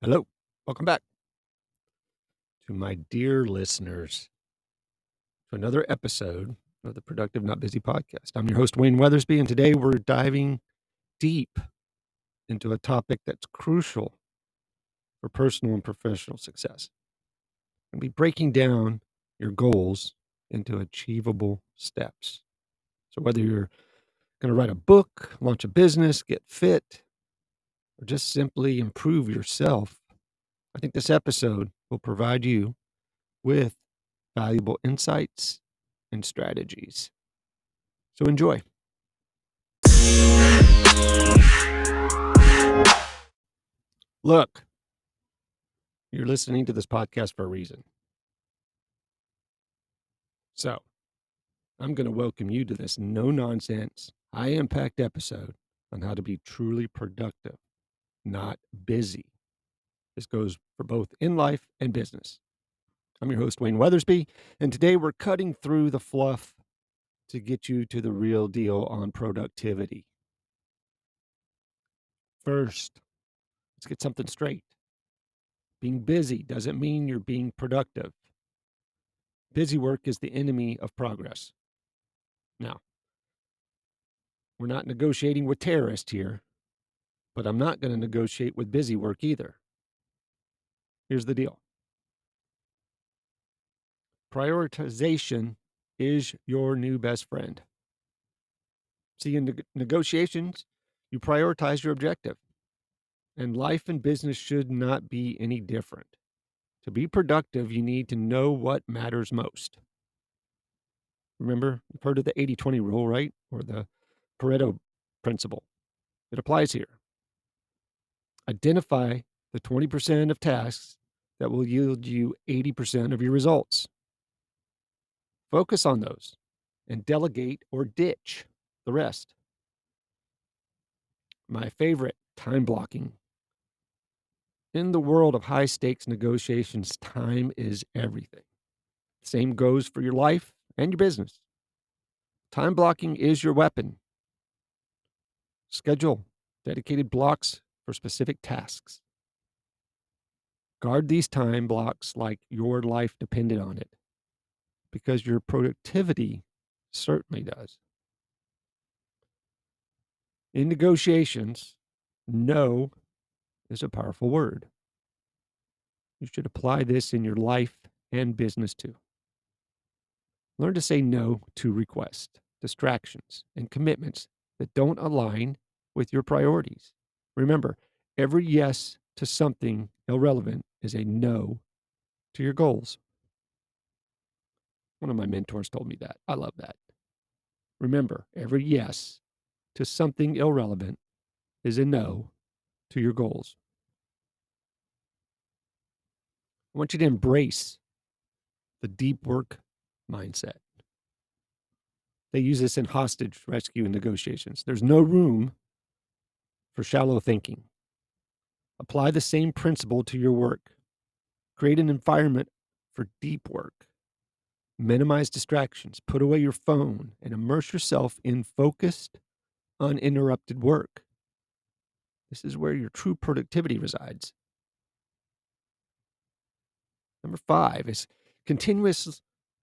Hello. Welcome back to my dear listeners to another episode of the Productive Not Busy podcast. I'm your host, Wayne Weathersby, and today we're diving deep into a topic that's crucial for personal and professional success. I'll be breaking down your goals into achievable steps. So, whether you're going to write a book, launch a business, get fit, or just simply improve yourself, I think this episode will provide you with valuable insights and strategies. So enjoy. Look, you're listening to this podcast for a reason. So I'm going to welcome you to this no nonsense, high impact episode on how to be truly productive, not busy. This goes for both in life and business. I'm your host, Wayne Weathersby, and today we're cutting through the fluff to get you to the real deal on productivity. First, let's get something straight. Being busy doesn't mean you're being productive. Busy work is the enemy of progress. Now, we're not negotiating with terrorists here, but I'm not going to negotiate with busy work either. Here's the deal prioritization is your new best friend. See, in neg- negotiations, you prioritize your objective, and life and business should not be any different. To be productive, you need to know what matters most. Remember, you've heard of the 80 20 rule, right? Or the Pareto principle. It applies here. Identify the 20% of tasks that will yield you 80% of your results. Focus on those and delegate or ditch the rest. My favorite time blocking. In the world of high stakes negotiations, time is everything. Same goes for your life and your business. Time blocking is your weapon. Schedule dedicated blocks for specific tasks. Guard these time blocks like your life depended on it because your productivity certainly does. In negotiations, no is a powerful word. You should apply this in your life and business too. Learn to say no to requests, distractions, and commitments that don't align with your priorities. Remember, every yes to something irrelevant is a no to your goals. One of my mentors told me that. I love that. Remember, every yes to something irrelevant is a no to your goals. I want you to embrace the deep work mindset. They use this in hostage rescue and negotiations. There's no room for shallow thinking. Apply the same principle to your work. Create an environment for deep work. Minimize distractions, put away your phone, and immerse yourself in focused, uninterrupted work. This is where your true productivity resides. Number five is continuous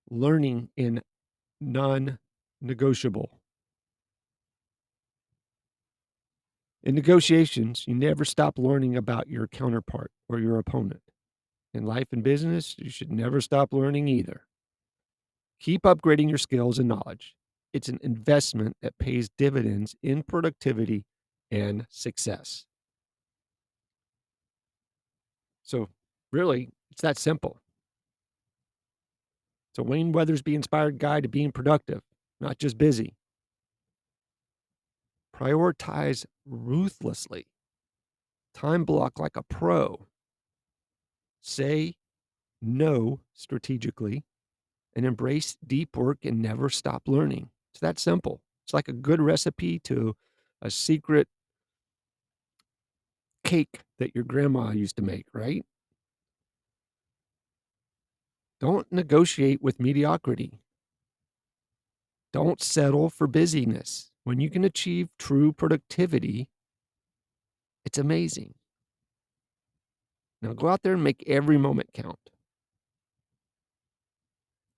learning in non negotiable. In negotiations, you never stop learning about your counterpart or your opponent. In life and business, you should never stop learning either. Keep upgrading your skills and knowledge. It's an investment that pays dividends in productivity and success. So, really, it's that simple. It's a Wayne Weathersby inspired guide to being productive, not just busy. Prioritize ruthlessly. Time block like a pro. Say no strategically and embrace deep work and never stop learning. It's that simple. It's like a good recipe to a secret cake that your grandma used to make, right? Don't negotiate with mediocrity. Don't settle for busyness. When you can achieve true productivity, it's amazing. Now go out there and make every moment count.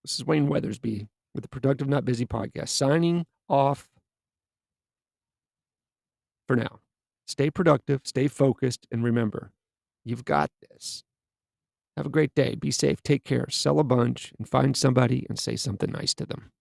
This is Wayne Weathersby with the Productive Not Busy podcast, signing off for now. Stay productive, stay focused, and remember, you've got this. Have a great day. Be safe. Take care. Sell a bunch and find somebody and say something nice to them.